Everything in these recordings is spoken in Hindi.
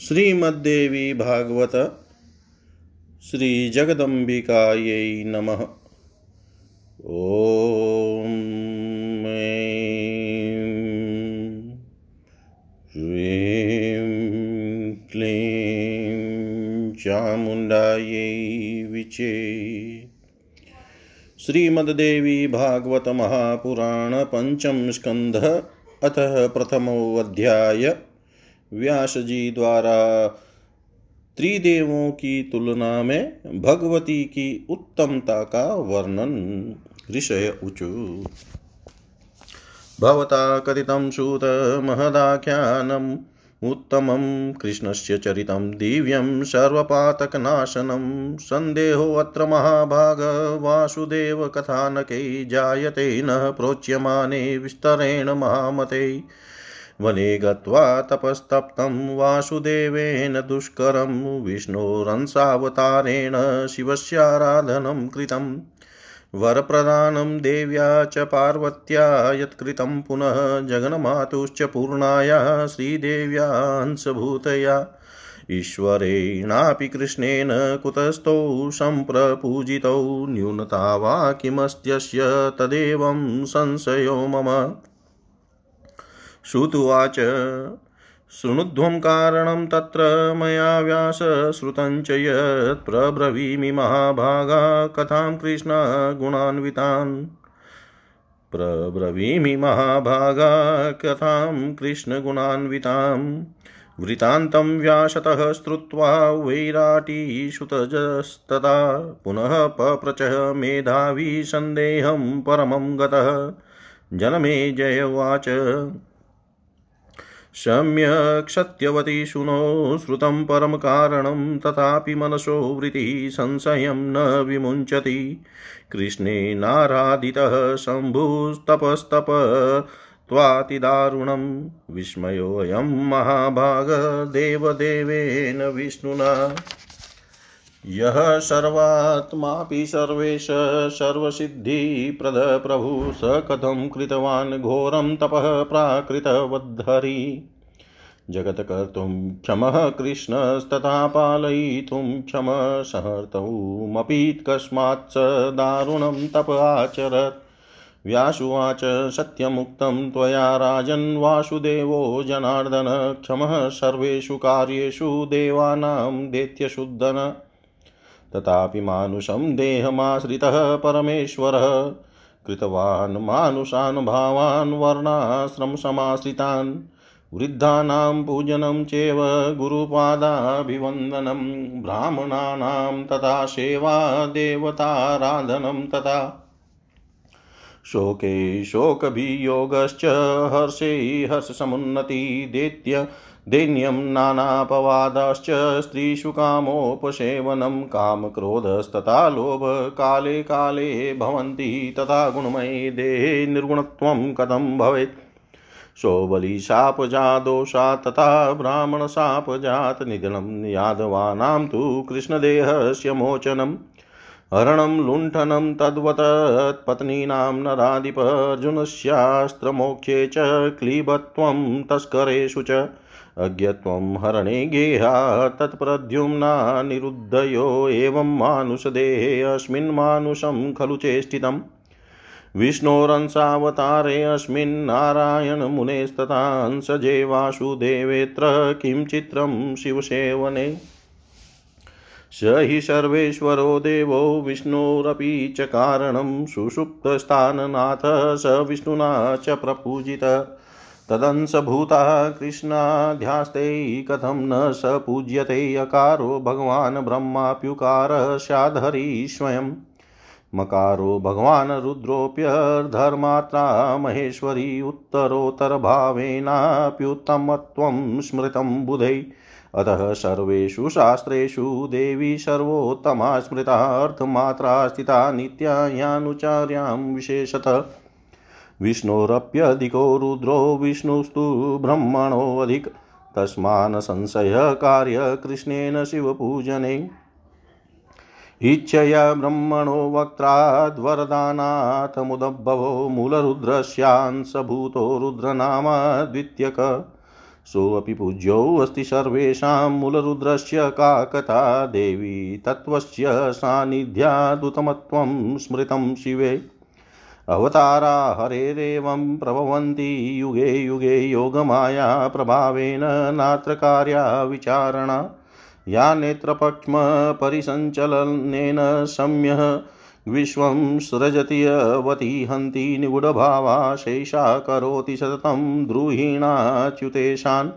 श्रीमद्देवी भागवत श्रीजगदम्बिकायै नमः। ॐ ह्रीं क्लीं चामुण्डायै विचे। श्रीमद्देवी भागवत महापुराण पंचम स्कंध अतः प्रथमो अध्याय। व्यास जी द्वारा त्रिदेवों की तुलना में भगवती की उत्तमता का वर्णन। ऋषय ऊचु भवता कथितं सूत महदाख्यानम् उत्तमं कृष्णस्य चरितं, दिव्यं सर्वपातकनाशनं, सन्देहोऽत्र महाभाग, वासुदेवकथानकै जायते न प्रोच्यमाने विस्तरेण महामते। वने गत्वा तपस्तप्तं वासुदेवेन दुष्करं विष्णोरंसावतारेण शिवस्याराधनं कृतम् वरप्रदानं देव्या च पार्वत्या यत्कृतं पुनः जगन्मातुश्च पूर्णाया श्रीदेव्यांशभूतया। ईश्वरेणापि कृष्णेन कुतस्थौ सम्प्रपूजितौ न्यूनता वा किमस्त्यस्य तदेवं संशयो मम। श्रुतुवाच। शृणुध्वं कारणं तत्र मया व्यासश्रुतं च यत् प्रब्रवीमि महाभागा कथां कृष्णगुणान्वितान् प्रब्रवीमि महाभागा कथां कृष्णगुणान्विताम् वृतान्तं व्यासतः श्रुत्वा वैराटीसुतजस्तदा पुनः पप्रचः मेधावी सन्देहं परमं गतः। जय सत्यवती शुनो श्रुतं परमकारणं तथापि मनसो वृत्तिः संशयं न विमुञ्चति। कृष्णेनाराधितः शम्भुस्तपस्तप त्वातिदारुणं विस्मयोऽयं महाभागदेवदेवेन विष्णुना। यः सर्वात्मापि सर्वेश सर्वसिद्धिप्रद प्रभु स कथं कृतवान् घोरं तपः प्राकृतवद्धरि। जगत्कर्तुं क्षमः कृष्णस्तथा पालयितुं क्षम सहर्तुमपि कस्मात् स दारुणं तप आचरत्। व्यासुवाच सत्यमुक्तं त्वया राजन् वासुदेवो जनार्दन। क्षमः सर्वेषु कार्येषु देवानां दैत्यशुद्धन। तथापि मानुषं देहमाश्रितः परमेश्वरः। कृतवान्, मानुषान्, भावान् वर्णाश्रमसमाश्रितान् वृद्धानां पूजनं चेव गुरुपादाभिवन्दनं। ब्राह्मणानां तथा सेवा देवताराधनं तथा। शोके शोकभियोगश्च हर्षे हर्षसमुन्नति दैत्य दैन्यं नानापवादाश्च स्त्रीषु कामोपसेवनं कामक्रोधस्तथा लोभ काले काले भवन्ति तथा गुणमये देहे निर्गुणत्वं कथं भवेत्? शोबलिशापजादोषा तथा ब्राह्मणशापजातनिधनं यादवानां तु कृष्णदेहस्य मोचनम् हरणं लुण्ठनं तद्वत् पत्नीनां नराधिपर्जुनस्यास्त्रमोक्षे च क्लीबत्वं तस्करेषु च अज्ञत्वं हरणे गेहा, तत्प्रद्युम्ना निरुद्धयो एवं मानुषदेहे अस्मिन् मानुषं खलु चेष्टितम्। विष्णोरंसावतारे अस्मिन् नारायणमुनेस्तथांसजे वासुदेवेऽत्र किं चित्रं शिवसेवने। स हि सर्वेश्वरो देवो विष्णोरपि च कारणं, सुषुप्तस्थाननाथ स विष्णुना च प्रपूजितः। तदंशभूता कृष्णाध्यास्ते कथं न स पूज्यते अकारो भगवान् ब्रह्माप्युकारः स्याद्धरि स्वयं। मकारो भगवान् रुद्रोऽप्यर्धर्मात्रा महेश्वरी उत्तरोत्तरभावेनाप्युत्तमत्वं स्मृतं बुधै। अतः सर्वेषु शास्त्रेषु देवी सर्वोत्तमा स्मृता अर्थमात्रा स्थिता नित्यायानुचार्यां विशेषतः। विष्णोरप्यधिको रुद्रो विष्णुस्तु ब्रह्मणोऽधिक। तस्मान् संशयकार्य कृष्णेन शिवपूजने। इच्छया ब्रह्मणो वक्त्राद्वरदानाथ मुदभवो मूलरुद्रस्यांसभूतो रुद्रनामा द्वितीयक। सोऽपि पूज्योऽस्ति सर्वेषां मूलरुद्रस्य काकथा देवी तत्त्वस्य सान्निध्यादुतमत्वं स्मृतं शिवे। अवतारा हरेरेवं प्रभवन्ति। युगे युगे योगमाया प्रभावेन नात्र कार्या विचारणा। या नेत्रपक्ष्मपरिसञ्चलनेन सम्यः। विश्वं सृजति अवति हन्ति निगूढभावा शेषा करोति सततं द्रुहीणाच्युतेशान्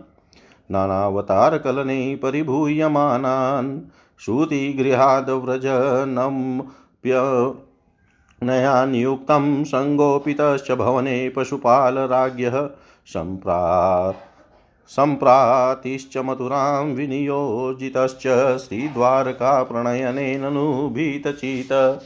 नानावतारकलने परिभूयमानान्। श्रुतिगृहाद्व्रजनम्प्य नया नियुक्तं सङ्गोपितश्च भवने पशुपालराज्ञः सम्प्रा सम्प्रातिश्च मथुरां विनियोजितश्च श्रीद्वारकाप्रणयनेननुभीतचित।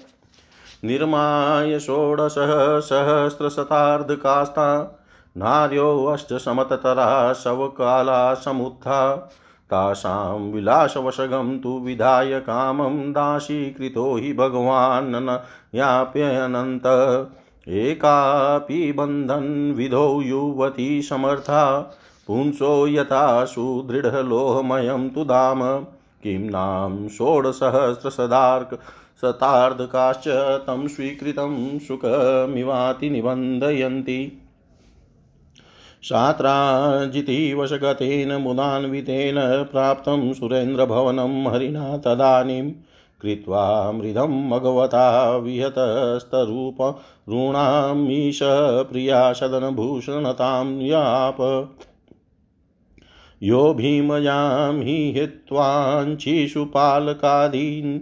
निर्माय षोडशः सहस्रशतार्धकास्ता नार्योऽष्टशमततरा शवकाला समुत्था तासां विलासवशगं तु विधाय कामं दासीकृतो हि भगवान् न याप्यनन्त एकापि बन्धन्विधौ युवती समर्था। पुंसो यथा सुदृढलोहमयं तु धाम किं नाम षोडसहस्रसदार्क शतार्धकाश्च तं स्वीकृतं सुखमिवाति निबन्धयन्ति। शात्राजितिवशगतेन मुदान्वितेन प्राप्तं सुरेन्द्रभवनं हरिणा तदानीं कृत्वा मृदं मघवता विहतस्तरूपऋणामीश प्रिया सदनभूषणतां याप। यो भीमयां हि हित्वाञ्छिषुपालकादीन्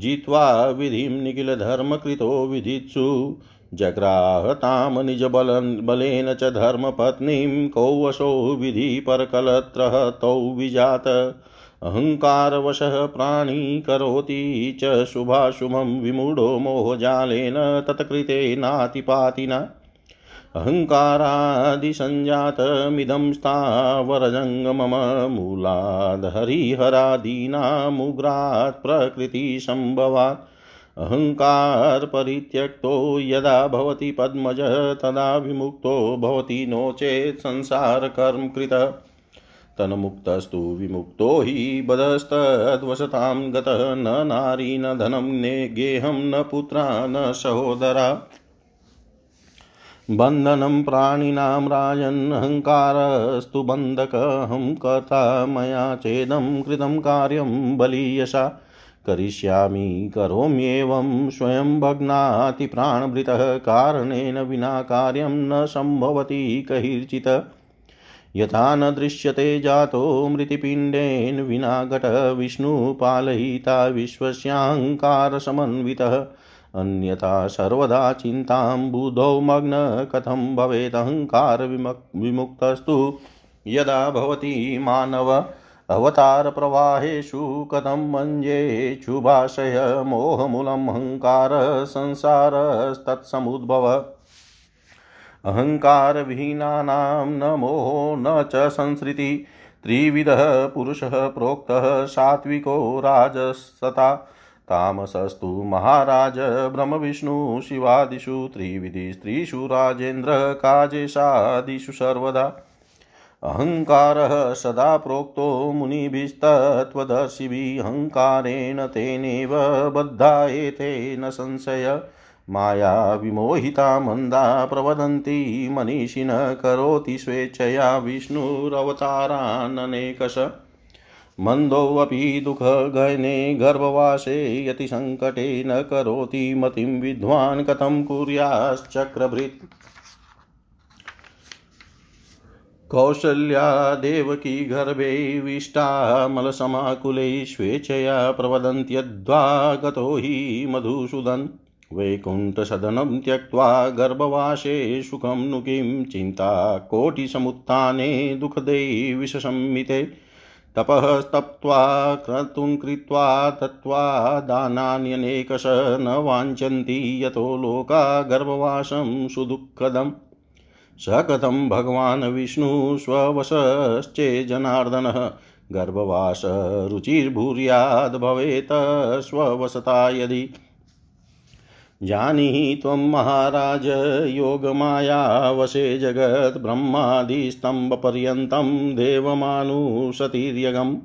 जित्वा विधिं निखिलधर्मकृतो विधित्सु। जग्राहतां निजबलं बलेन च धर्मपत्नीं कौवशो विधिपरकलत्रः तौ विजात। अहङ्कारवशः प्राणी करोति च शुभाशुभं विमूढो मोहजालेन तत्कृते नातिपातिना। अहङ्कारादिसञ्जातमिदं स्थावरजङ्गमम मूलादहरिहरादीनामुग्रात् प्रकृतिसम्भवात्। अहङ्कारपरित्यक्तो यदा भवति पद्मज, तदा विमुक्तो भवति नो चेत् संसारकर्म कृत। तन्मुक्तस्तु विमुक्तो हि बधस्तद्वसतां गतः, न नारी, न धनं, ने गेहं, न पुत्रा, न सहोदरा। बन्धनं प्राणिनां राजन्नहङ्कारस्तु बन्धकहं कर्ता मया चेदं कृतं कार्यं बलीयसा करिष्यामि, करोम्येवं स्वयं भग्नातिप्राणभृतः कारणेन विना कार्यं न सम्भवति कैर्चित् यथा न दृश्यते जातो मृतिपिण्डेन विना घटः विष्णुपालयिता विश्वस्याङ्कारसमन्वितः। अन्यथा सर्वदा चिन्तां बुधौ मग्न, कथं भवेत् अहङ्कारविमुक्तस्तु यदा भवति मानव अवतारप्रवाहेषु कथं मञ्जेच्छुभाषय मोहमूलम् अहङ्कार संसारस्तत्समुद्भव। अहङ्कारविहीनानां न मोहो न च संसृति, त्रिविधः पुरुषः प्रोक्तः सात्विको राजसता। तामसस्तु महाराज, ब्रह्मविष्णु, शिवादिषु त्रिविधिस्त्रीषु राजेन्द्र, काजेशादिषु सर्वदा। अहङ्कारः सदा प्रोक्तो मुनिभिस्तत्त्वदर्शिभिः अहङ्कारेण तेनैव बद्धा एते न संशय। माया विमोहिता मन्दा प्रवदन्ति मनीषिण करोति स्वेच्छया विष्णुरवताराननेकश। मन्दोऽपि दुःखगहने गर्भवासे यतिसङ्कटे न करोति मतिं विद्वान् कथं कुर्याश्चक्रभृत्। कौशल्या देवकी गर्भे स्वेच्छया प्रवदन्त्यद्वा गतो हि मधुसूदन्। वैकुण्ठसदनं त्यक्त्वा गर्भवासे सुखं नु किं चिन्ता कोटिसमुत्थाने दुःखदे विषसंमिते। तपस्तप्त्वा, क्रतुं कृत्वा, तत्त्वा दानान्यनेकश न वाञ्छन्ति, यतो लोका गर्भवासं सुदुःखदम्। स कथं भगवान् विष्णु स्ववशश्चे जनार्दनः। गर्भवास रुचिर्भूर्याद् भवेत् स्ववसता यदि। जानीहि त्वं महाराज योगमायावशे जगत् ब्रह्मादिस्तम्भपर्यन्तं देवमानुषतिर्यगम्।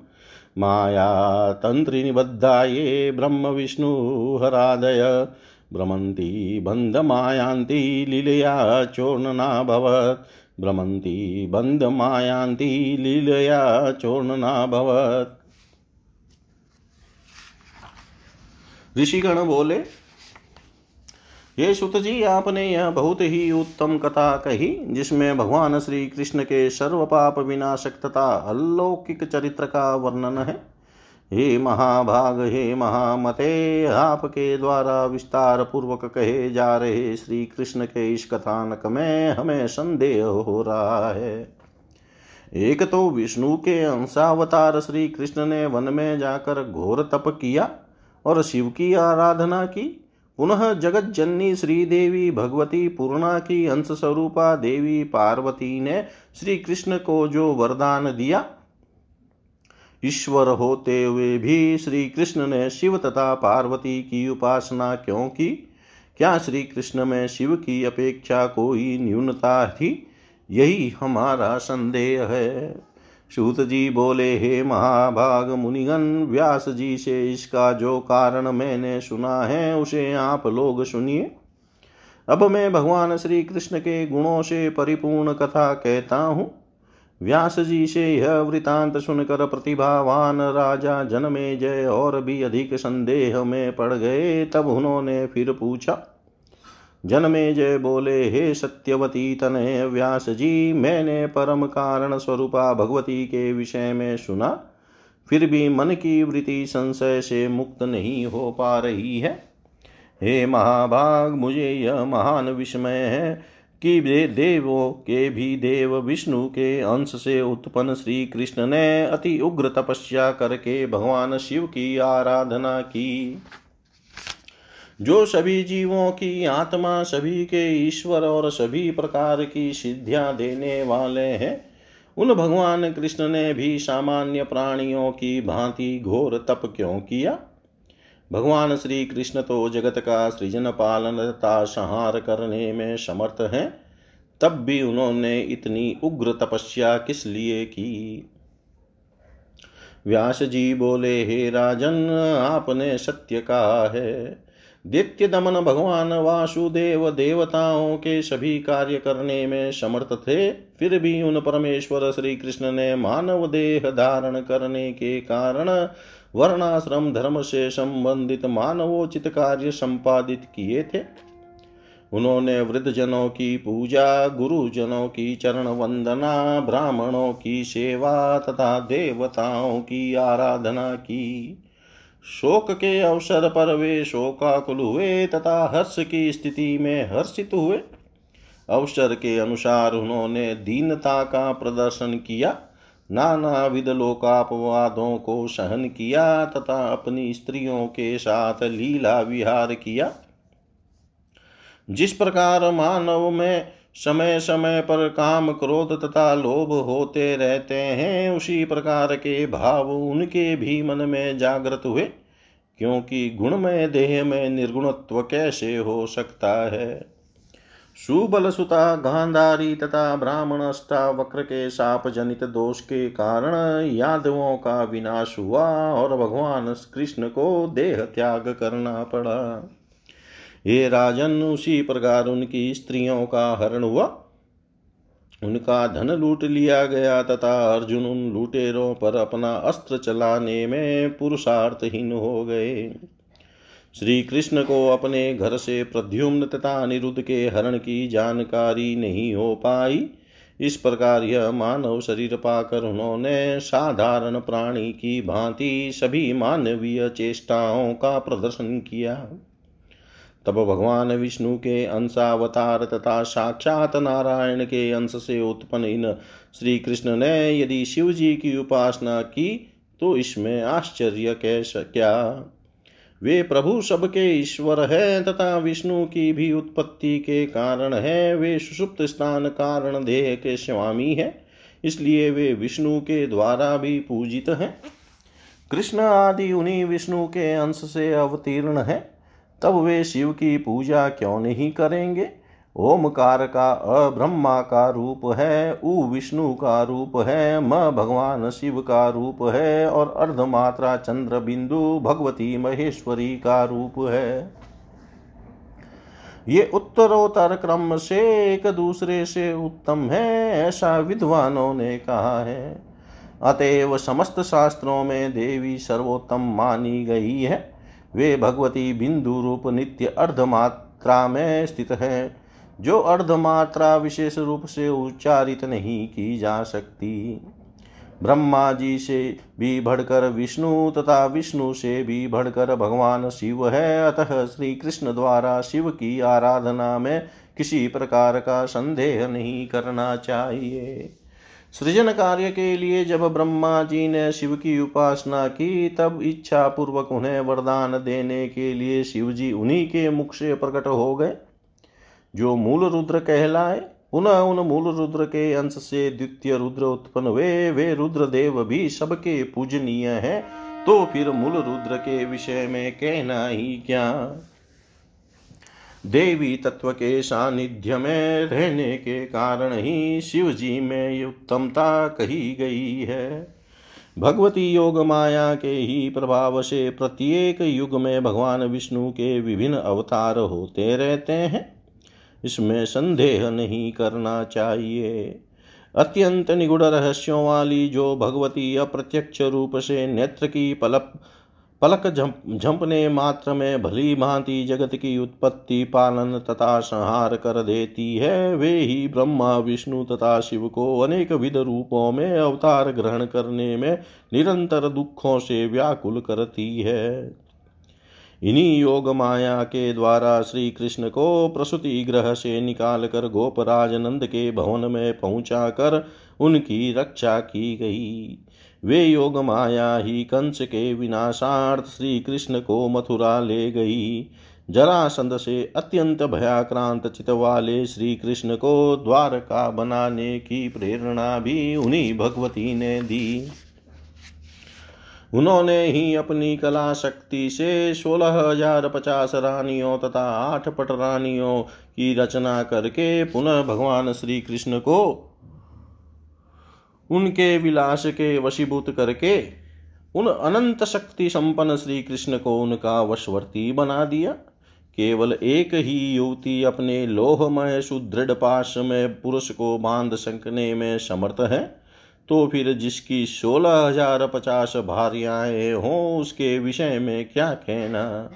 मायातन्त्रिनिबद्धाये ब्रह्मविष्णुहरादय। भ्रमन्ति बन्धमायान्ति लीलया चोर्णनाभवत् भ्रमन्ति बन्धमायान्ति लीलया चोर्णनाभवत् ऋषिगण बोले ये सुत जी आपने यह बहुत ही उत्तम कथा कही, जिसमें भगवान श्री कृष्ण के सर्व पाप विनाशक तथा अलौकिक चरित्र का वर्णन है। हे महाभाग, हे महामते, आपके द्वारा विस्तार पूर्वक कहे जा रहे श्री कृष्ण के इस कथानक में हमें संदेह हो रहा है। एक तो विष्णु के अंशावतार श्री कृष्ण ने वन में जाकर घोर तप किया और शिव की आराधना की। पुनः जगत जननी श्रीदेवी भगवती पूर्णा की अंश स्वरूपा देवी पार्वती ने श्री कृष्ण को जो वरदान दिया ईश्वर होते हुए भी श्री कृष्ण ने शिव तथा पार्वती की उपासना क्यों की? क्या श्री कृष्ण में शिव की अपेक्षा कोई न्यूनता थी? यही हमारा संदेह है। सूत जी बोले, हे महाभाग मुनिगण, व्यास जी से इसका जो कारण मैंने सुना है, उसे आप लोग सुनिए। अब मैं भगवान श्री कृष्ण के गुणों से परिपूर्ण कथा कहता हूँ। व्यास जी से यह वृतांत सुनकर प्रतिभावान राजा जनमे जय और भी अधिक संदेह में पड़ गए, तब उन्होंने फिर पूछा, जनमे जय बोले, हे सत्यवती तनय व्यास जी मैंने परम कारण स्वरूपा भगवती के विषय में सुना, फिर भी मन की वृत्ति संशय से मुक्त नहीं हो पा रही है। हे महाभाग, मुझे यह महान विस्मय है कि देवों के भी देव विष्णु के अंश से उत्पन्न श्री कृष्ण ने अति उग्र तपस्या करके भगवान शिव की आराधना की। जो सभी जीवों की आत्मा, सभी के ईश्वर और सभी प्रकार की सिद्धियाँ देने वाले हैं, उन भगवान कृष्ण ने भी सामान्य प्राणियों की भांति घोर तप क्यों किया? भगवान श्री कृष्ण तो जगत का सृजन पालन तथा संहार करने में समर्थ हैं, तब भी उन्होंने इतनी उग्र तपस्या किस लिए की? व्यास जी बोले, हे राजन, आपने सत्य कहा है। दित्य दमन भगवान वासुदेव देवताओं के सभी कार्य करने में समर्थ थे, फिर भी उन परमेश्वर श्री कृष्ण ने मानव देह धारण करने के कारण वर्णाश्रम धर्म से संबंधित मानवोचित कार्य संपादित किए थे। उन्होंने वृद्ध जनों की पूजा, गुरुजनों की चरण वंदना, ब्राह्मणों की सेवा तथा देवताओं की आराधना की। शोक के अवसर पर वे शोकाकुल हुए तथा हर्ष की स्थिति में हर्षित हुए। अवसर के अनुसार उन्होंने दीनता का प्रदर्शन किया। नाना विध लोकापवादों को सहन किया तथा अपनी स्त्रियों के साथ लीला विहार किया। जिस प्रकार मानव में समय समय पर काम, क्रोध तथा लोभ होते रहते हैं, उसी प्रकार के भाव उनके भी मन में जागृत हुए, क्योंकि गुणमय देह में निर्गुणत्व कैसे हो सकता है? सुबल सुता गांधारी तथा ब्राह्मणस्था वक्र के साप जनित दोष के कारण यादवों का विनाश हुआ और भगवान कृष्ण को देह त्याग करना पड़ा। ये राजन, उसी प्रकार उनकी स्त्रियों का हरण हुआ। उनका धन लूट लिया गया तथा अर्जुन उन लुटेरों पर अपना अस्त्र चलाने में पुरुषार्थहीन हो गए। श्री कृष्ण को अपने घर से प्रद्युम्न तथा अनिरुद्ध के हरण की जानकारी नहीं हो पाई। इस प्रकार यह मानव शरीर पाकर उन्होंने साधारण प्राणी की भांति सभी मानवीय चेष्टाओं का प्रदर्शन किया। तब भगवान विष्णु के अंशावतार तथा साक्षात नारायण के अंश से उत्पन्न इन श्री कृष्ण ने यदि शिव जी की उपासना की तो इसमें आश्चर्य कैसे क्या? वे प्रभु सबके ईश्वर है तथा विष्णु की भी उत्पत्ति के कारण है। वे सुषुप्त स्थान कारण देह के स्वामी है, इसलिए वे विष्णु के द्वारा भी पूजित हैं। कृष्ण आदि उन्हीं विष्णु के अंश से अवतीर्ण है। तब वे शिव की पूजा क्यों नहीं करेंगे? ओमकार का अब्रह्मा का रूप है उ विष्णु का रूप है, म भगवान शिव का रूप है और अर्धमात्रा चंद्र बिंदु भगवती महेश्वरी का रूप है। ये उत्तरोत्तर क्रम से एक दूसरे से उत्तम है, ऐसा विद्वानों ने कहा है। अतएव समस्त शास्त्रों में देवी सर्वोत्तम मानी गई है। वे भगवती बिंदु रूप नित्य अर्धमात्रा में स्थित है। जो अर्धमात्रा विशेष रूप से उच्चारित नहीं की जा सकती। ब्रह्मा जी से भी बढ़कर विष्णु तथा विष्णु से भी बढ़कर भगवान शिव है। अतः श्री कृष्ण द्वारा शिव की आराधना में किसी प्रकार का संदेह नहीं करना चाहिए। सृजन कार्य के लिए जब ब्रह्मा जी ने शिव की उपासना की, तब इच्छा पूर्वक उन्हें वरदान देने के लिए शिव जी उन्हीं के मुख से प्रकट हो गए। जो मूल रुद्र कहलाए, पुनः उन मूल रुद्र के अंश से द्वितीय रुद्र उत्पन्न हुए। वे रुद्र देव भी सबके पूजनीय है तो फिर मूल रुद्र के विषय में कहना ही क्या? देवी तत्व के सानिध्य में रहने के कारण ही शिव जी में उत्तमता कही गई है। भगवती योग माया के ही प्रभाव से प्रत्येक युग में भगवान विष्णु के विभिन्न अवतार होते रहते हैं। इसमें संदेह नहीं करना चाहिए। अत्यंत निगुड़ रहस्यों वाली जो भगवती अप्रत्यक्ष रूप से नेत्र की पलक पलक झंपने मात्र में भली भांति जगत की उत्पत्ति, पालन तथा संहार कर देती है, वे ही ब्रह्मा, विष्णु तथा शिव को अनेक विध रूपों में अवतार ग्रहण करने में निरंतर दुखों से व्याकुल करती है। इन्हीं योग माया के द्वारा श्री कृष्ण को प्रसूति ग्रह से निकाल कर गोपराज नंद के भवन में पहुँचा कर उनकी रक्षा की गई। वे योग माया ही कंस के विनाशार्थ श्री कृष्ण को मथुरा ले गई। जरासंध से अत्यंत भयाक्रांत चित वाले श्री कृष्ण को द्वारका बनाने की प्रेरणा भी उन्हीं भगवती ने दी। उन्होंने ही अपनी कला शक्ति से सोलह हज़ार पचास रानियों तथा आठ पट रानियों की रचना करके पुनः भगवान श्री कृष्ण को उनके विलास के वशीभूत करके उन अनंत शक्ति संपन्न श्री कृष्ण को उनका वशवर्ती बना दिया। केवल एक ही युवती अपने लोहमय सुदृढ़ पाश में पुरुष को बाँध सकने में समर्थ है। तो फिर जिसकी सोलह हज़ार पचास भार्याएँ हों, उसके विषय में क्या कहना?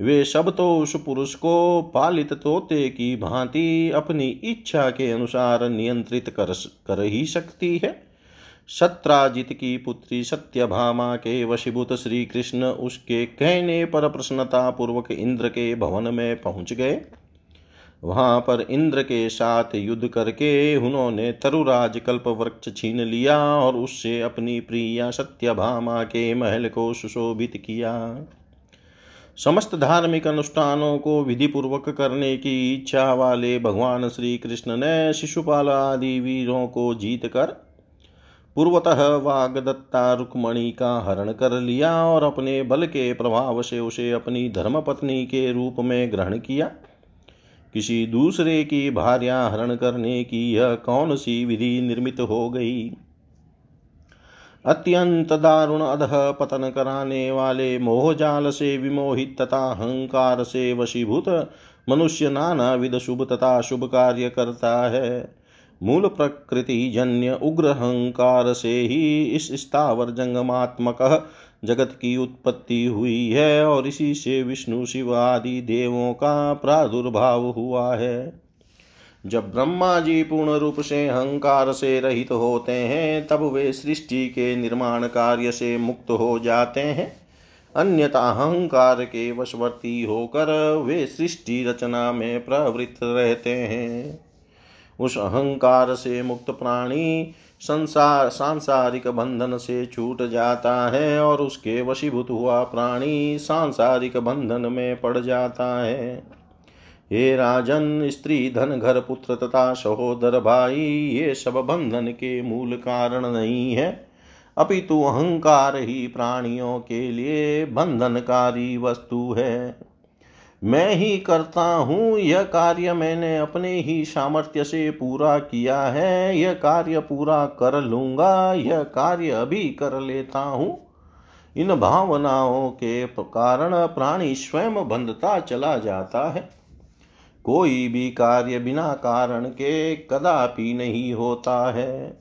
वे सब तो उस पुरुष को पालित तोते की भांति अपनी इच्छा के अनुसार नियंत्रित कर कर ही सकती है। सत्राजित की पुत्री सत्यभामा के वशीभूत श्री कृष्ण उसके कहने पर प्रसन्नता पूर्वक इंद्र के भवन में पहुँच गए। वहाँ पर इंद्र के साथ युद्ध करके उन्होंने तरुराज कल्प वृक्ष छीन लिया और उससे अपनी प्रिया सत्यभामा के महल को सुशोभित किया। समस्त धार्मिक अनुष्ठानों को विधि पूर्वक करने की इच्छा वाले भगवान श्री कृष्ण ने शिशुपाल आदि वीरों को जीत कर पूर्वतः वागदत्ता रुक्मणी का हरण कर लिया और अपने बल के प्रभाव से उसे अपनी धर्मपत्नी के रूप में ग्रहण किया। किसी दूसरे की भार्या हरण करने की यह कौन सी विधि निर्मित हो गई? अत्यंत दारुण अध पतन कराने वाले मोहजाल से विमोहित तथा अहंकार से वशीभूत मनुष्य नाना विध शुभ तथा शुभ कार्य करता है। मूल प्रकृति जन्य उग्र अहंकार से ही इस स्थावर जंगमात्मक जगत की उत्पत्ति हुई है और इसी से विष्णु, शिव आदि देवों का प्रादुर्भाव हुआ है। जब ब्रह्मा जी पूर्ण रूप से अहंकार से रहित होते हैं, तब वे सृष्टि के निर्माण कार्य से मुक्त हो जाते हैं। अन्यथा अहंकार के वशवर्ती होकर वे सृष्टि रचना में प्रवृत्त रहते हैं। उस अहंकार से मुक्त प्राणी संसार सांसारिक बंधन से छूट जाता है और उसके वशीभूत हुआ प्राणी सांसारिक बंधन में पड़ जाता है। हे राजन, स्त्री, धन, घर, पुत्र तथा सहोदर भाई, ये सब बंधन के मूल कारण नहीं है। अपितु अहंकार ही प्राणियों के लिए बंधनकारी वस्तु है। मैं ही करता हूँ, यह कार्य मैंने अपने ही सामर्थ्य से पूरा किया है, यह कार्य पूरा कर लूँगा, यह कार्य अभी कर लेता हूँ। इन भावनाओं के कारण प्राणी स्वयं बंधता चला जाता है। कोई भी कार्य बिना कारण के कदापि नहीं होता है।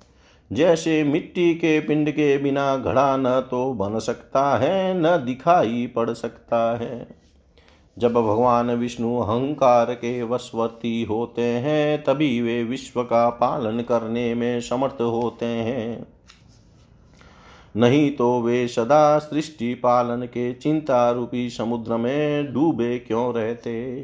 जैसे मिट्टी के पिंड के बिना घड़ा न तो बन सकता है, न दिखाई पड़ सकता है। जब भगवान विष्णु अहंकार के वशवर्ती होते हैं, तभी वे विश्व का पालन करने में समर्थ होते हैं। नहीं तो वे सदा सृष्टि पालन के चिंता रूपी समुद्र में डूबे क्यों रहते?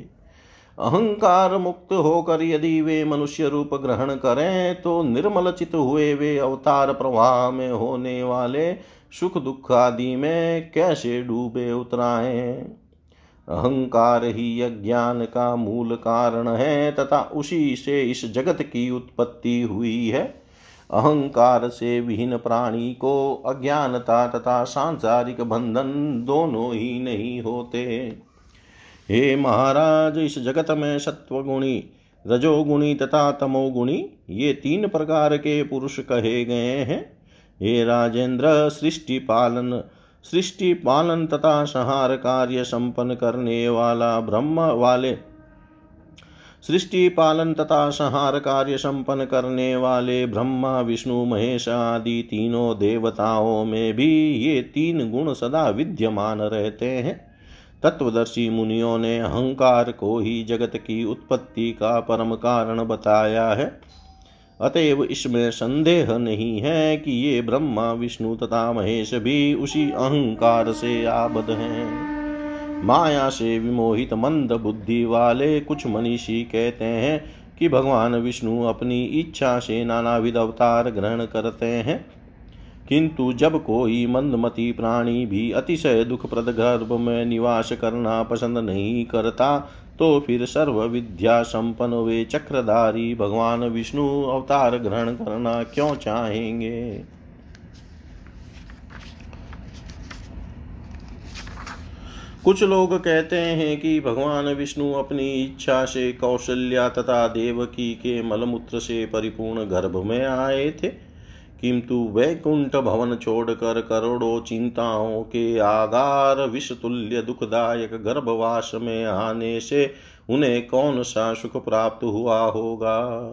अहंकार मुक्त होकर यदि वे मनुष्य रूप ग्रहण करें तो निर्मल चित हुए वे अवतार प्रवाह में होने वाले सुख दुख आदि में कैसे डूबे उतराए? अहंकार ही अज्ञान का मूल कारण है, तथा उसी से इस जगत की उत्पत्ति हुई है। अहंकार से विहीन प्राणी को अज्ञानता तथा सांसारिक बंधन दोनों ही नहीं होते। हे महाराज, इस जगत में सत्वगुणी, रजोगुणी तथा तमोगुणी, ये तीन प्रकार के पुरुष कहे गए हैं। हे राजेंद्र सृष्टि पालन सृष्टि पालन तथा संहार कार्य संपन्न करने वाला ब्रह्म वाले, सृष्टि पालन तथा संहार कार्य संपन्न करने वाले ब्रह्मा, विष्णु, महेश आदि तीनों देवताओं में भी ये तीन गुण सदा विद्यमान रहते हैं। तत्वदर्शी मुनियों ने अहंकार को ही जगत की उत्पत्ति का परम कारण बताया है। अतएव इसमें संदेह नहीं है कि ये ब्रह्मा, विष्णु तथा महेश भी उसी अहंकार से आबद्ध हैं। माया से विमोहित मंद बुद्धि वाले कुछ मनीषी कहते हैं कि भगवान विष्णु अपनी इच्छा से नानाविध अवतार ग्रहण करते हैं। किंतु जब कोई मंदमती प्राणी भी अतिशय दुखप्रद गर्भ में निवास करना पसंद नहीं करता तो फिर सर्व विद्या संपन्न वे चक्रधारी, भगवान विष्णु, अवतार ग्रहण करना क्यों चाहेंगे? कुछ लोग कहते हैं कि भगवान विष्णु अपनी इच्छा से कौशल्या तथा देवकी के मलमूत्र से परिपूर्ण गर्भ में आए थे। किंतु वैकुंठ भवन छोड़कर करोड़ों चिंताओं के आगार विषतुल्य दुखदायक गर्भवास में आने से उन्हें कौन सा सुख प्राप्त हुआ होगा?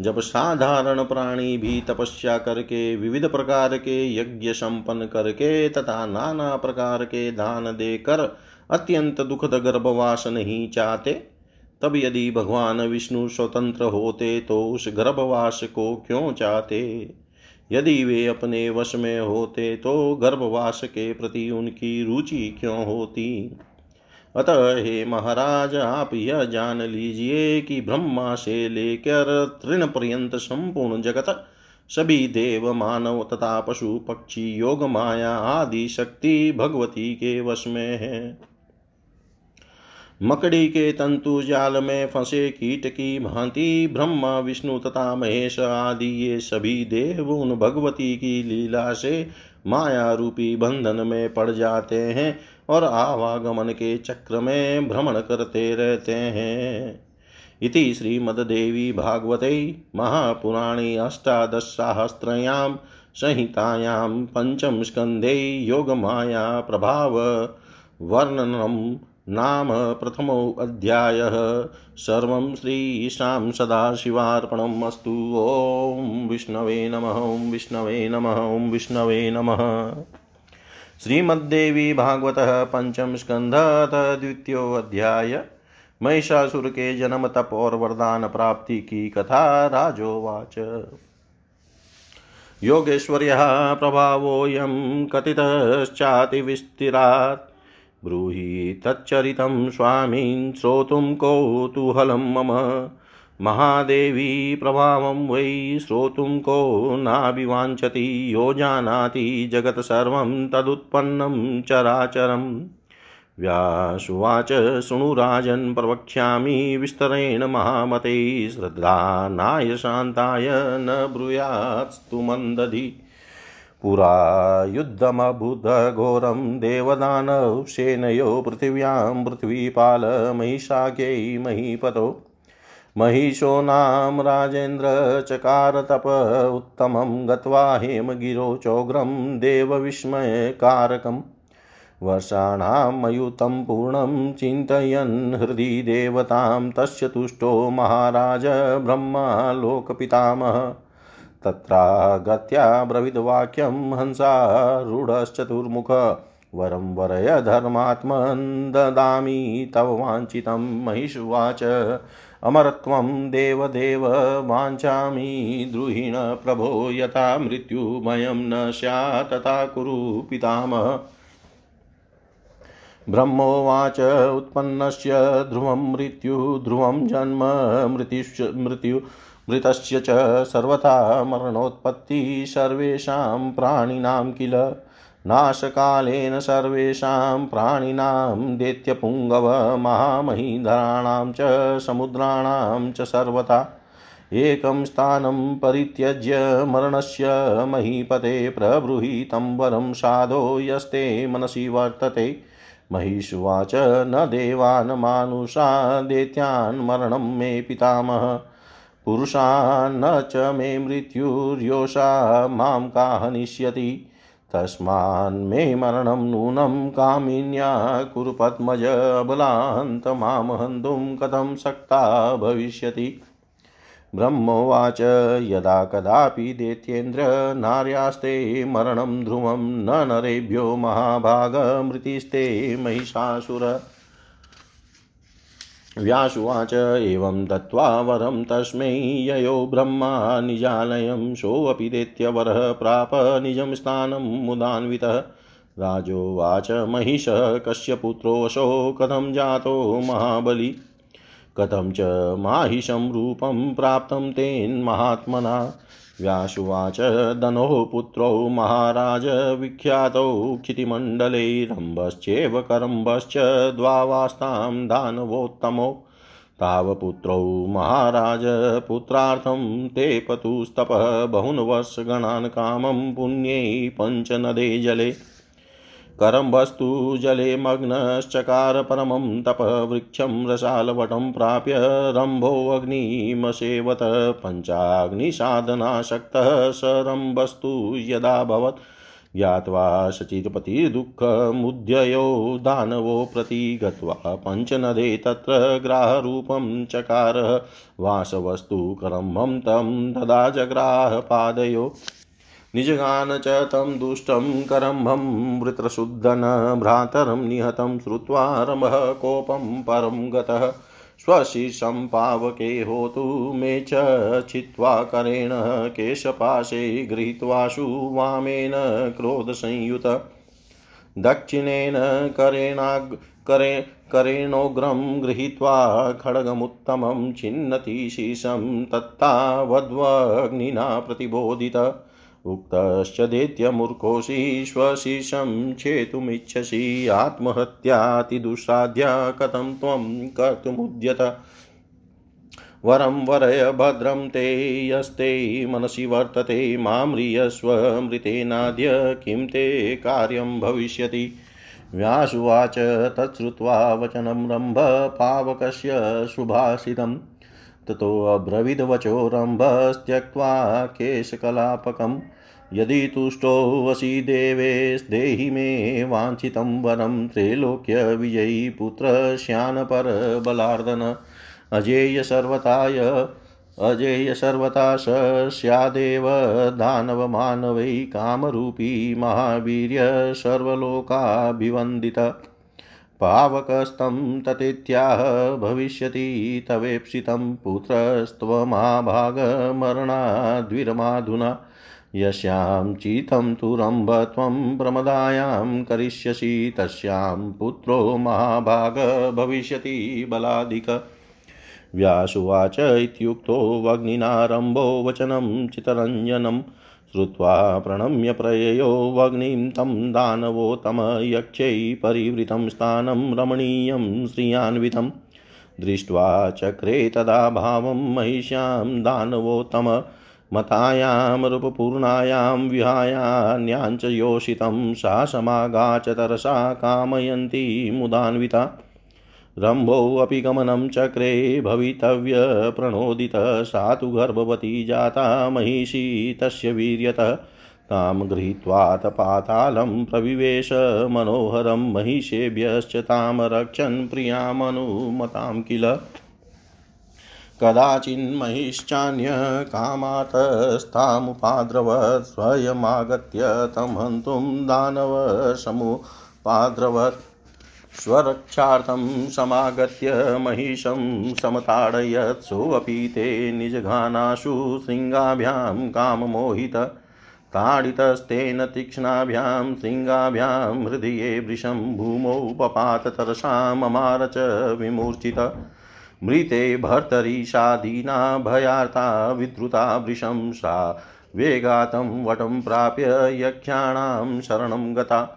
जब साधारण प्राणी भी तपस्या करके, विविध प्रकार के यज्ञ संपन्न करके, तथा नाना प्रकार के दान देकर अत्यंत दुखद गर्भवास नहीं चाहते तब यदि भगवान विष्णु स्वतंत्र होते तो उस गर्भवास को क्यों चाहते? यदि वे अपने वश में होते तो गर्भवास के प्रति उनकी रुचि क्यों होती? अतः हे महाराज, आप यह जान लीजिए कि ब्रह्मा से लेकर तृण पर्यंत संपूर्ण जगत, सभी देव, मानव तथा पशु पक्षी, योग माया आदि शक्ति भगवती के वश में है। मकड़ी के तंतु जाल में फंसे कीट की भांति ब्रह्मा, विष्णु तथा महेश आदि ये सभी देव उन भगवती की लीला से माया रूपी बंधन में पड़ जाते हैं और आवागमन के चक्र में भ्रमण करते रहते हैं। इति श्रीमद्देवी भागवते महापुराणे अष्टादशसाहस्रयां संहितायां पञ्चमस्कन्धे योगमाया प्रभाववर्णनं नाम प्रथमोऽध्यायः सर्वं श्रीशां सदाशिवार्पणम् अस्तु। ॐ विष्णवे नमः, ॐ विष्णवे नमः, ॐ विष्णवे नमः। श्रीमद्देवी भागवत पंचम स्कंध द्वितीयोध्याय महिषासुर के जन्म तप और वरदान प्राप्ति की कथा, राजोवाच। योगेश्वर्य प्रभावोऽयं कथितश्चातिविस्तिरात् ब्रूहि तच्चरितं स्वामीन् श्रोतुं कौतूहलं मम। महादेवी प्रभावं वै श्रोतुं को नाभिवाञ्छति, यो जानाति जगत् सर्वं तदुत्पन्नं चराचरम्। व्यासुवाच, शृणु राजन्, प्रवक्ष्यामि विस्तरेण महामते। श्रद्धानाय शान्ताय न ब्रूयात्स्तु मन्दधि। पुरा युद्धमबुधघोरं देवदानवसेनयो पृथिव्यां पृथ्वीपालमहिषाख्यै महीपतो। महिषो नाम राजेन्द्र चकार तप उत्तमं गत्वा हेमगिरो चोग्रं देवविस्मयकारकम् वर्षाणामयुतं पूर्णं चिन्तयन् हृदि देवतां तस्य तुष्टो महाराज ब्रह्मा लोकपितामह। तत्रागत्या ब्रविद्वाक्यं हंसारूढश्चतुर्मुख वरं वरय धर्मात्मन् ददामि तव वाञ्छितं महिषुवाच। अमरत्वं देवदेव वाञ्छामि द्रुहिण प्रभो यथा मृत्युभयं न स्यात् तथा कुरु पितामह। ब्रह्मोवाच उत्पन्नस्य ध्रुवं मृत्यु ध्रुवं जन्म मृत्युश्च मृत्यु मृतस्य च सर्वथा मरणोत्पत्तिः, सर्वेषां प्राणिनां किल? नाशकालेन सर्वेषां प्राणिनां दैत्यपुङ्गव महामहीधराणां च समुद्राणां च सर्वथा। एकं स्थानं परित्यज्य मरणस्य महीपते प्रब्रूहि तं वरं साधो यस्ते मनसि वर्तते। महिषुवाच न देवान् मानुषा, दैत्यान् मरणं मे पितामह। पुरुषान्न च मे मृत्युर्योषा माँ का हनिष्यति तस्मान्मे मरणं नूनं कामिन्या कुरु पद्मज अबलान्त माँ हन्तुं कथं शक्ता भविष्यति। ब्रह्मोवाच, यदा कदापि दैत्येन्द्र नार्यास्ते मरणं ध्रुवं न नरेभ्यो महाभागमृतिस्ते महिषासुर। व्यासुवाच एवं दत्त्वा वरं तस्मै ययो ब्रह्मा निजालयं सोऽपि दैत्यवरः प्राप निजं स्थानं मुदान्वितः। राजोवाच महिषः कस्य पुत्रोऽसौ कथं जातो महाबली? कथं च माहिषं रूपं प्राप्तं तेन्महात्मना व्यासुवाच धनोः पुत्रौ महाराज विख्यातौ क्षितिमण्डले रम्भश्चेव करम्भश्च द्वावास्तां दानवोत्तमौ। तावपुत्रौ महाराज पुत्रार्थं ते पतुस्तपः बहुन् वर्षगणान् कामं पुण्यै पञ्चनदे जले। करम्भस्तु जले मग्नश्चकार परमं तपवृक्षं रसालवटं प्राप्य रम्भोऽग्निमसेवत पञ्चाग्निसाधनाशक्तः स रम्भस्तु यदाभवत् ज्ञात्वा शचिरपतिर्दुःखमुद्ययो दानवो प्रति गत्वा पञ्चनदे तत्र ग्राहरूपं चकार वासवस्तु करम्भं तं तदा जग्राहपादयो। निजगान च तं दुष्टं करम्भं वृत्रशुद्धन भ्रातरं निहतं श्रुत्वा रमः कोपं परं गतः। स्वशीर्षं पावके होतु मे च छित्त्वा करेण केशपाशे गृहीत्वाशु वामेन क्रोधसंयुत। दक्षिणेन करेणाग् करे करेणोग्रं गृहीत्वा खड्गमुत्तमं छिन्नति शीर्षं तत्तावद्वग्निना प्रतिबोधित। उक्तश्च दैत्यमूर्खोऽसि स्वशीर्षं छेतुमिच्छसि आत्महत्यातिदुस्साध्या कथं त्वं कर्तुमुद्यत। वरं वरय भद्रं ते यस्ते मनसि वर्तते माम्रियस्व मृतेनाद्य किं ते कार्यं भविष्यति। व्यासुवाच तच्छ्रुत्वा वचनं रम्भ पावकस्य सुभाषितम् ततोऽब्रवीद्वचो रम्भस्त्यक्त्वा केशकलापकम्। यदि तुष्टोऽसि देवेस्देहि मे वाञ्छितं वरं त्रैलोक्यविजयी पुत्रश्यानपरबलार्दन अजेय सर्वताय, अजेय सर्वता स स्यादेव दानवमानवै कामरूपी महावीर्य सर्वलोकाभिवन्दित। पावकस्तं ततेत्याह भविष्यति तवेप्सितं पुत्रस्त्वमाभागमरणाद्विरमाधुना। यस्यां चितं तु रम्भ त्वं प्रमदायां करिष्यसि, तस्यां पुत्रो महाभाग भविष्यति बलाधिक व्यासुवाच इत्युक्तो वग्निनारम्भो वचनं चितरञ्जनम्। श्रुत्वा प्रणम्य प्रययो वग्निं तं दानवोत्तमयक्षै परिवृतं स्थानं रमणीयं श्रियान्वितं। दृष्ट्वा चक्रे तदा भावं महिष्यां दानवोत्तम मतायां रूपपूर्णायां विहायान्याञ्च योषितं सा समागाच तरसा कामयन्ती मुदान्विता। रम्भोऽपि गमनं चक्रे भवितव्यप्रणोदितः सा तु गर्भवती जाता महिषी तस्य वीर्यतः। तां गृहीत्वाथ पातालं प्रविवेश मनोहरं महिषेभ्यश्च तां रक्षन् प्रियामनुमतां किल। कदाचिन्महिश्चान्यकामातस्तामुपाद्रवत् स्वयमागत्य तं हन्तुं दानवसमुपाद्रवत् स्वरक्षार्थं समागत्य महिषं समताडयत् ते निजघानाशु शृङ्गाभ्यां काममोहित, ताडितस्तेन तीक्ष्णाभ्यां शृङ्गाभ्यां हृदये वृषं भूमौ पपात च विमूर्छित मृते भर्तरीषादीना भयार्ता विद्रुता वृषं सा, वेगातं वटं प्राप्य यक्षाणां शरणं गता।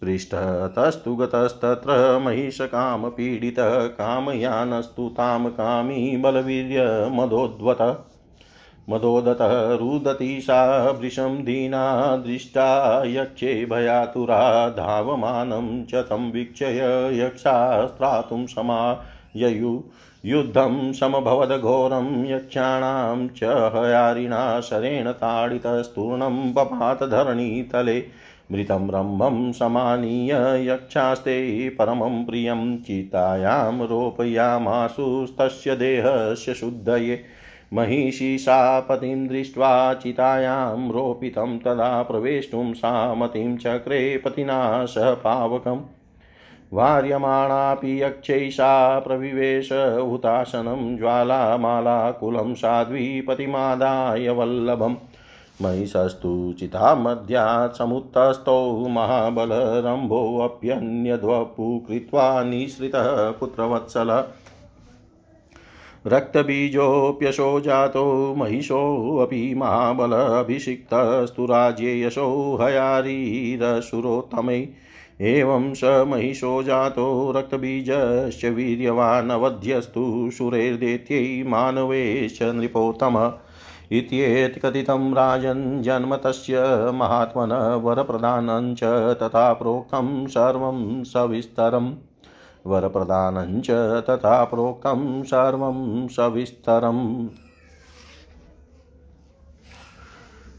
पृष्ठतस्तु गतस्तत्र महिषकामपीडितः कामयानस्तु तां कामी बलवीर्यमदोद्वत मदोदतः रुदती सा वृषं दीना दृष्टा यक्षे भयातुरा धावमानं च तं वीक्षय यक्षास्त्रातुं समा ययु युद्धं समभवदघोरं यक्षाणां च हयारिणा शरेण ताडितस्तूर्णं पपात धरणीतले मृतं रम्भं समानीय यक्षास्ते परमं प्रियं, चितायां रोपयामासुस्तस्य देहस्य शुद्धये। महिषी सा पतिं दृष्ट्वा चितायां रोपितं, तदा प्रवेष्टुं सा मतिं चक्रे पतिना सह पावकम्। वार्यमाणापि यक्षैषा प्रविवेश, हुताशनं ज्वालामालाकुलं साध्वीपतिमादाय वल्लभम्। महिषस्तु चितामध्यात् समुत्तस्थौ महाबलरम्भोऽप्यन्यद्वपु कृत्वा निःसृतः पुत्रवत्सल। रक्तबीजोऽप्यशो जातो महिषोऽपि महाबलाभिषिक्तस्तु राज्ये यशो हयारीरसुरोत्तमै। एवं स महिषो जातो रक्तबीजश्च वीर्यवान् अवध्यस्तु मानवेश्च नृपोत्तमः। इत्येत् कथितं राजन् जन्म तस्य महात्मन वरप्रदानं तथा प्रोक्तं सर्वं सविस्तरम् वरप्रदानं च तथा प्रोक्तं सर्वं सविस्तरम्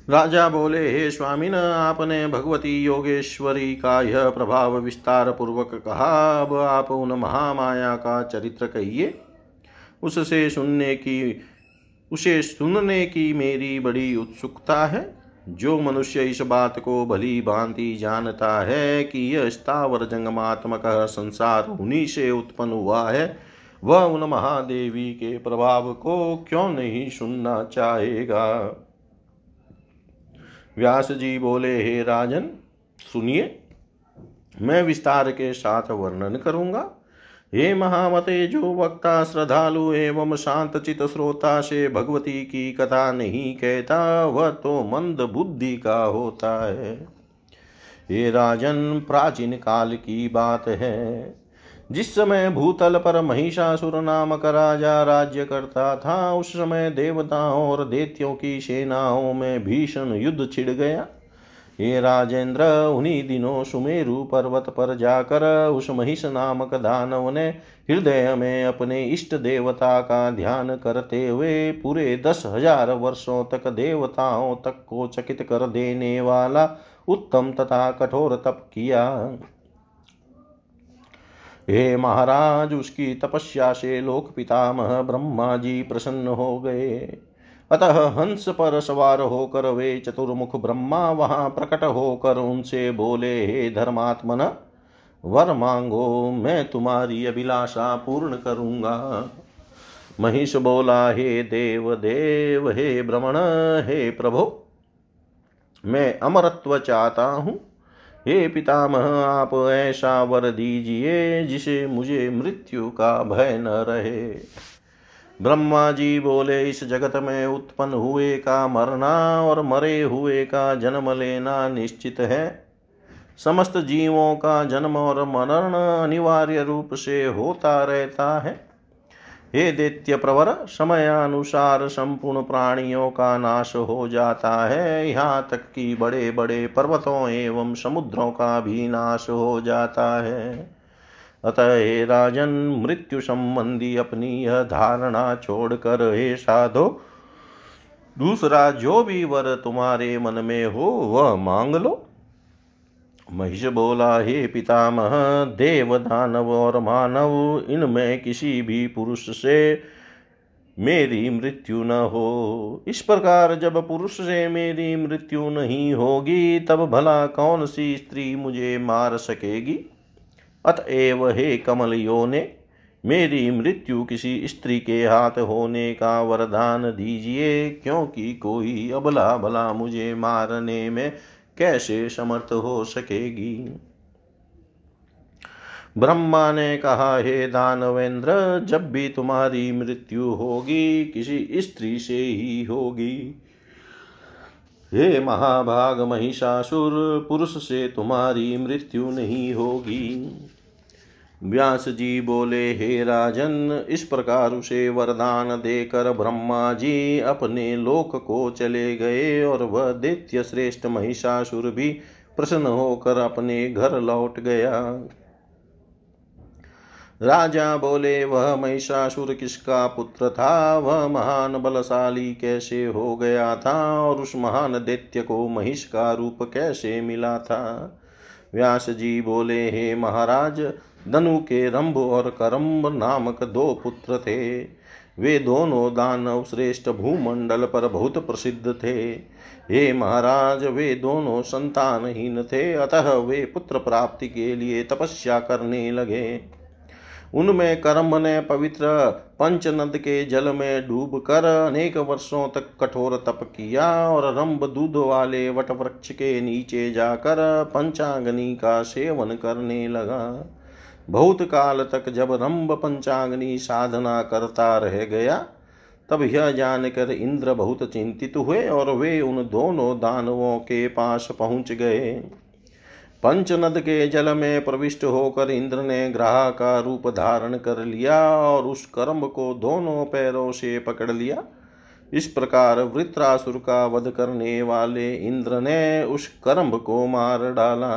राजा बोले हे स्वामिन, आपने भगवती योगेश्वरी का यह प्रभाव विस्तार पूर्वक कहा। अब आप उन महामाया का चरित्र कहिए। उससे सुनने की उसे सुनने की मेरी बड़ी उत्सुकता है। जो मनुष्य इस बात को भली भांति जानता है कि यह स्थावर जंगमात्मक संसार उन्हीं से उत्पन्न हुआ है, वह उन महादेवी के प्रभाव को क्यों नहीं सुनना चाहेगा? व्यास जी बोले, हे राजन, सुनिए, मैं विस्तार के साथ वर्णन करूँगा। हे महामते, जो वक्ता श्रद्धालु एवं शांत चित श्रोता से भगवती की कथा नहीं कहता, वह तो मंद बुद्धि का होता है। ये राजन, प्राचीन काल की बात है। जिस समय भूतल पर महिषासुर नामक राजा राज्य करता था, उस समय देवताओं और देत्यों की सेनाओं में भीषण युद्ध छिड़ गया। ये राजेंद्र उन्हीं दिनों सुमेरु पर्वत पर जाकर उस महिष नामक दानव ने हृदय में अपने इष्ट देवता का ध्यान करते हुए पूरे दस हज़ार वर्षों तक देवताओं तक को चकित कर देने वाला उत्तम तथा कठोर तप किया। हे महाराज, उसकी तपस्या से लोक पितामह ब्रह्मा जी प्रसन्न हो गए। अतः हंस पर सवार होकर वे चतुर्मुख ब्रह्मा वहाँ प्रकट होकर उनसे बोले, हे धर्मात्मन, वर मांगो, मैं तुम्हारी अभिलाषा पूर्ण करूँगा। महिष बोला, हे देव देव, हे भ्रमण हे प्रभो, मैं अमरत्व चाहता हूँ। हे पितामह, आप ऐसा वर दीजिए जिसे मुझे मृत्यु का भय न रहे। ब्रह्मा जी बोले, इस जगत में उत्पन्न हुए का मरना और मरे हुए का जन्म लेना निश्चित है। समस्त जीवों का जन्म और मरण अनिवार्य रूप से होता रहता है। हे दैत्य प्रवर, समयानुसार संपूर्ण प्राणियों का नाश हो जाता है। यहाँ तक कि बड़े बड़े पर्वतों एवं समुद्रों का भी नाश हो जाता है। अतः हे राजन, मृत्यु संबंधी अपनी यह धारणा छोड़कर हे साधो, दूसरा जो भी वर तुम्हारे मन में हो, वह मांग लो। महिष बोला, हे पितामह देव दानव और मानव, इनमें किसी भी पुरुष से मेरी मृत्यु न हो। इस प्रकार जब पुरुष से मेरी मृत्यु नहीं होगी, तब भला कौन सी स्त्री मुझे मार सकेगी? अतएव हे कमल योने मेरी मृत्यु किसी स्त्री के हाथ होने का वरदान दीजिए, क्योंकि कोई अबला भला मुझे मारने में कैसे समर्थ हो सकेगी? ब्रह्मा ने कहा, हे दानवेंद्र, जब भी तुम्हारी मृत्यु होगी, किसी स्त्री से ही होगी। हे महाभाग महिषासुर, पुरुष से तुम्हारी मृत्यु नहीं होगी। व्यास जी बोले, हे राजन, इस प्रकार उसे वरदान देकर ब्रह्मा जी अपने लोक को चले गए और वह दैत्य श्रेष्ठ महिषासुर भी प्रसन्न होकर अपने घर लौट गया। राजा बोले, वह महिषासुर किसका पुत्र था? वह महान बलशाली कैसे हो गया था? और उस महान दैत्य को महिष का रूप कैसे मिला था? व्यास जी बोले, हे महाराज, धनु के रंभ और करम्ब नामक दो पुत्र थे। वे दोनों दानव श्रेष्ठ भूमंडल पर बहुत प्रसिद्ध थे। हे महाराज, वे दोनों संतानहीन थे। अतः वे पुत्र प्राप्ति के लिए तपस्या करने लगे। उनमें कर्म ने पवित्र पंचनद के जल में डूब कर अनेक वर्षों तक कठोर तप किया और रंब दूध वाले वट वृक्ष के नीचे जाकर पंचाग्नि का सेवन करने लगा। बहुत काल तक जब रंब पंचाग्नि साधना करता रह गया, तब यह जानकर इंद्र बहुत चिंतित हुए और वे उन दोनों दानवों के पास पहुँच गए। पंचनद के जल में प्रविष्ट होकर इंद्र ने ग्राह का रूप धारण कर लिया और उस कर्म को दोनों पैरों से पकड़ लिया। इस प्रकार वृत्रासुर का वध करने वाले इंद्र ने उस कर्म को मार डाला।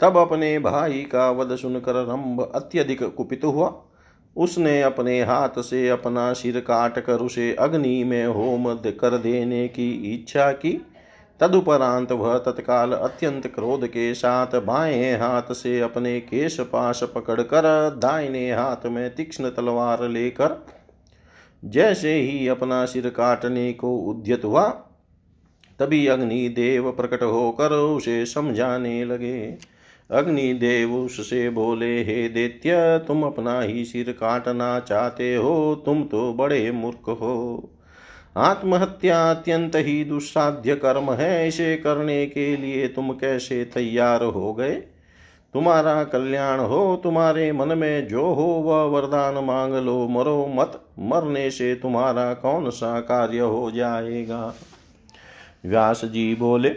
तब अपने भाई का वध सुनकर रंभ अत्यधिक कुपित हुआ। उसने अपने हाथ से अपना सिर काट कर उसे अग्नि में होम कर देने की इच्छा की। तदुपरांत वह तत्काल अत्यंत क्रोध के साथ बाएँ हाथ से अपने केश पाश पकड़कर दाहिने हाथ में तीक्ष्ण तलवार लेकर जैसे ही अपना सिर काटने को उद्यत हुआ, तभी अग्निदेव प्रकट होकर उसे समझाने लगे। अग्निदेव उससे बोले, हे दैत्य, तुम अपना ही सिर काटना चाहते हो, तुम तो बड़े मूर्ख हो। आत्महत्या अत्यंत ही दुस्साध्य कर्म है इसे करने के लिए तुम कैसे तैयार हो गए? तुम्हारा कल्याण हो, तुम्हारे मन में जो हो, वह वरदान मांग लो, मरो मत, मरने से तुम्हारा कौन सा कार्य हो जाएगा? व्यास जी बोले,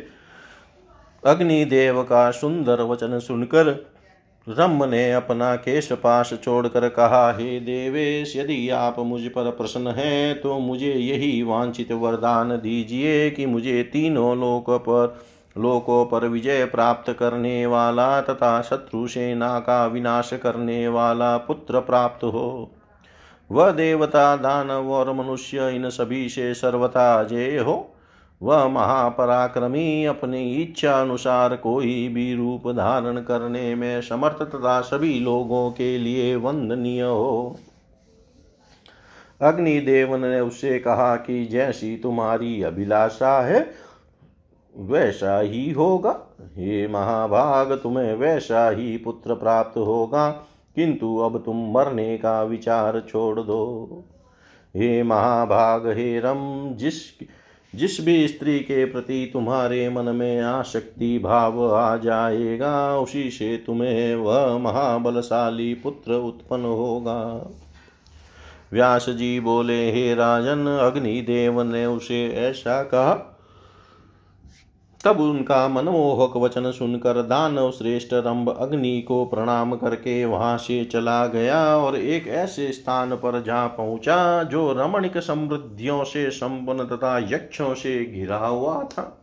अग्निदेव का सुंदर वचन सुनकर रम ने अपना केश पास छोड़कर कहा, हे देवेश, यदि आप मुझ पर प्रसन्न हैं तो मुझे यही वांछित वरदान दीजिए कि मुझे तीनों लोक पर, लोकों पर विजय प्राप्त करने वाला तथा शत्रु सेना का विनाश करने वाला पुत्र प्राप्त हो। वह देवता, दानव और मनुष्य, इन सभी से सर्वथा जय हो। वह महापराक्रमी अपनी इच्छा अनुसार कोई भी रूप धारण करने में समर्थ तथा सभी लोगों के लिए वंदनीय हो। अग्निदेव ने उससे कहा कि जैसी तुम्हारी अभिलाषा है, वैसा ही होगा। हे महाभाग, तुम्हें वैसा ही पुत्र प्राप्त होगा, किंतु अब तुम मरने का विचार छोड़ दो। हे महाभाग, हे रम, जिस जिस भी स्त्री के प्रति तुम्हारे मन में आशक्ति भाव आ जाएगा, उसी से तुम्हें वह महाबलशाली पुत्र उत्पन्न होगा। व्यास जी बोले, हे राजन, अग्निदेव ने उसे ऐसा कहा तब उनका मनमोहक वचन सुनकर दानव श्रेष्ठ रंभ अग्नि को प्रणाम करके वहाँ से चला गया और एक ऐसे स्थान पर जा पहुँचा जो रमणिक समृद्धियों से संपन्न तथा यक्षों से घिरा हुआ था।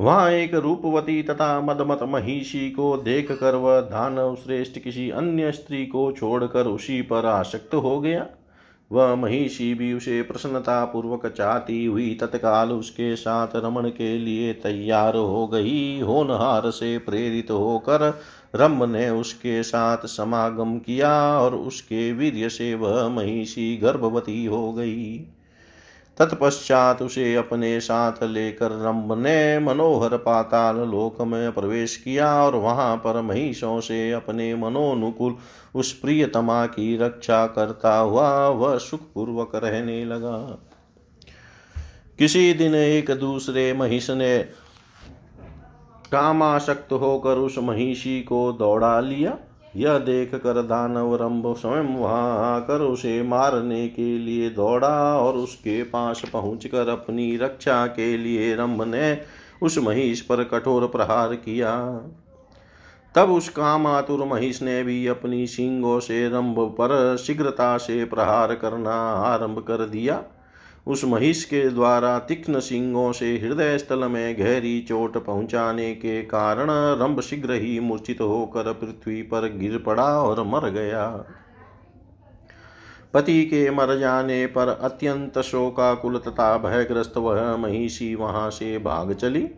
वहाँ एक रूपवती तथा मदमत महिषी को देख कर वह दानव श्रेष्ठ किसी अन्य स्त्री को छोड़कर उसी पर आसक्त हो गया। वह महिषी भी उसे प्रसन्नता पूर्वक चाहती हुई तत्काल उसके साथ रमण के लिए तैयार हो गई। होनहार से प्रेरित होकर रम ने उसके साथ समागम किया और उसके वीर्य से वह महिषी गर्भवती हो गई। तत्पश्चात उसे अपने साथ लेकर रंभ ने मनोहर पाताल लोक में प्रवेश किया और वहाँ पर महिषों से अपने मनोनुकूल उस प्रियतमा की रक्षा करता हुआ वह सुखपूर्वक रहने लगा। किसी दिन एक दूसरे महिष ने कामाशक्त होकर उस महिषी को दौड़ा लिया। यह देख कर दानव रंभ स्वयं वहाँ आकर उसे मारने के लिए दौड़ा और उसके पास पहुंचकर अपनी रक्षा के लिए रंभ ने उस महिष पर कठोर प्रहार किया। तब उस कामातुर महिष ने भी अपनी सिंगों से रंभ पर शीघ्रता से प्रहार करना आरंभ कर दिया। उस महिष के द्वारा तीक्ष्ण सिंगों से हृदय स्थल में गहरी चोट पहुँचाने के कारण रंभ शीघ्र ही मूर्छित होकर पृथ्वी पर गिर पड़ा और मर गया। पति के मर जाने पर अत्यंत शोकाकुल तथा भयग्रस्त वह महिषी वहाँ से भाग चली।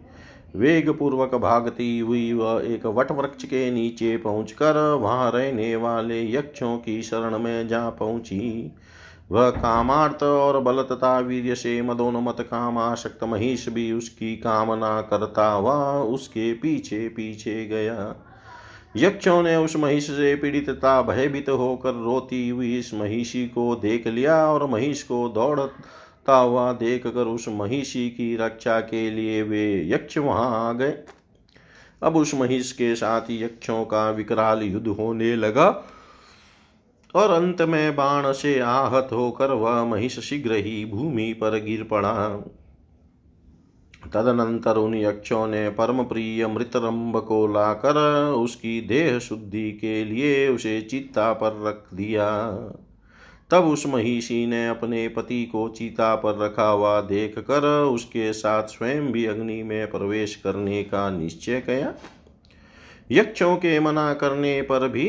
वेग पूर्वक भागती हुई वह एक वट वृक्ष के नीचे पहुंचकर वहाँ रहने वाले यक्षों की शरण में जा पहुँची। वह कामार्थ और बल तथा वीर्य से मदोन्मत कामाशक्त महिष भी उसकी कामना करता हुआ उसके पीछे पीछे गया। यक्षों ने उस महिष से पीड़ित तथा भयभीत होकर रोती हुई इस महिषी को देख लिया और महिष को दौड़ता हुआ देख कर उस महिषी की रक्षा के लिए वे यक्ष वहाँ आ गए। अब उस महिष के साथ यक्षों का विकराल युद्ध होने लगा और अंत में बाण से आहत होकर वह महिष शीघ्र ही भूमि पर गिर पड़ा। तदनंतर उन यक्षों ने परम प्रिय मृतरंब को लाकर उसकी देह शुद्धि के लिए उसे चित्ता पर रख दिया। तब उस महिषी ने अपने पति को चिता पर रखा हुआ देख कर उसके साथ स्वयं भी अग्नि में प्रवेश करने का निश्चय किया। यक्षों के मना करने पर भी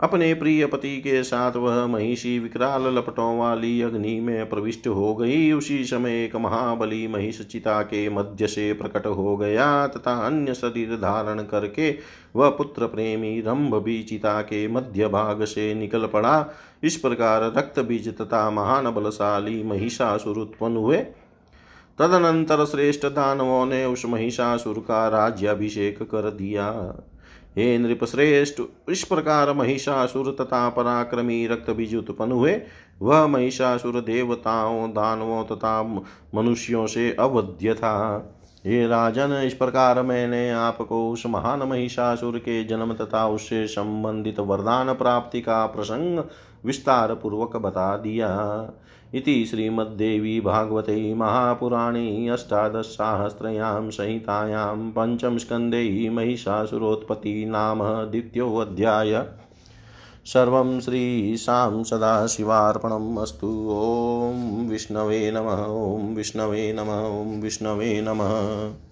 अपने प्रिय पति के साथ वह महिषी विकराल लपटों वाली अग्नि में प्रविष्ट हो गई। उसी समय एक महाबली महिष चिता के मध्य से प्रकट हो गया तथा अन्य शरीर धारण करके वह पुत्र प्रेमी रंभ भी चिता के मध्य भाग से निकल पड़ा। इस प्रकार रक्त बीज तथा महान बलशाली महिषासुर उत्पन्न हुए। तदनंतर श्रेष्ठ दानवों ने उस महिषासुर का राज्याभिषेक कर दिया। हे नृपश्रेष्ठ, इस प्रकार महिषासुर तथा पराक्रमी रक्त बीज उत्पन्न हुए। वह महिषासुर देवताओं, दानवों तथा मनुष्यों से अवध्य था। हे राजन, इस प्रकार मैंने आपको उस महान महिषासुर के जन्म तथा उससे संबंधित वरदान प्राप्ति का प्रसंग विस्तार पूर्वक बता दिया। इति श्रीमद्देवी भागवते महापुराणे अष्टादशसाहस्रयां संहितायां पञ्चमस्कन्धे महिषासुरोत्पत्ति नाम द्वितीयोऽध्याय। सर्वं श्रीशां सदाशिवार्पणम् अस्तु। ॐ विष्णवे नमः, ॐ विष्णवे नमः, ॐ विष्णवे नमः।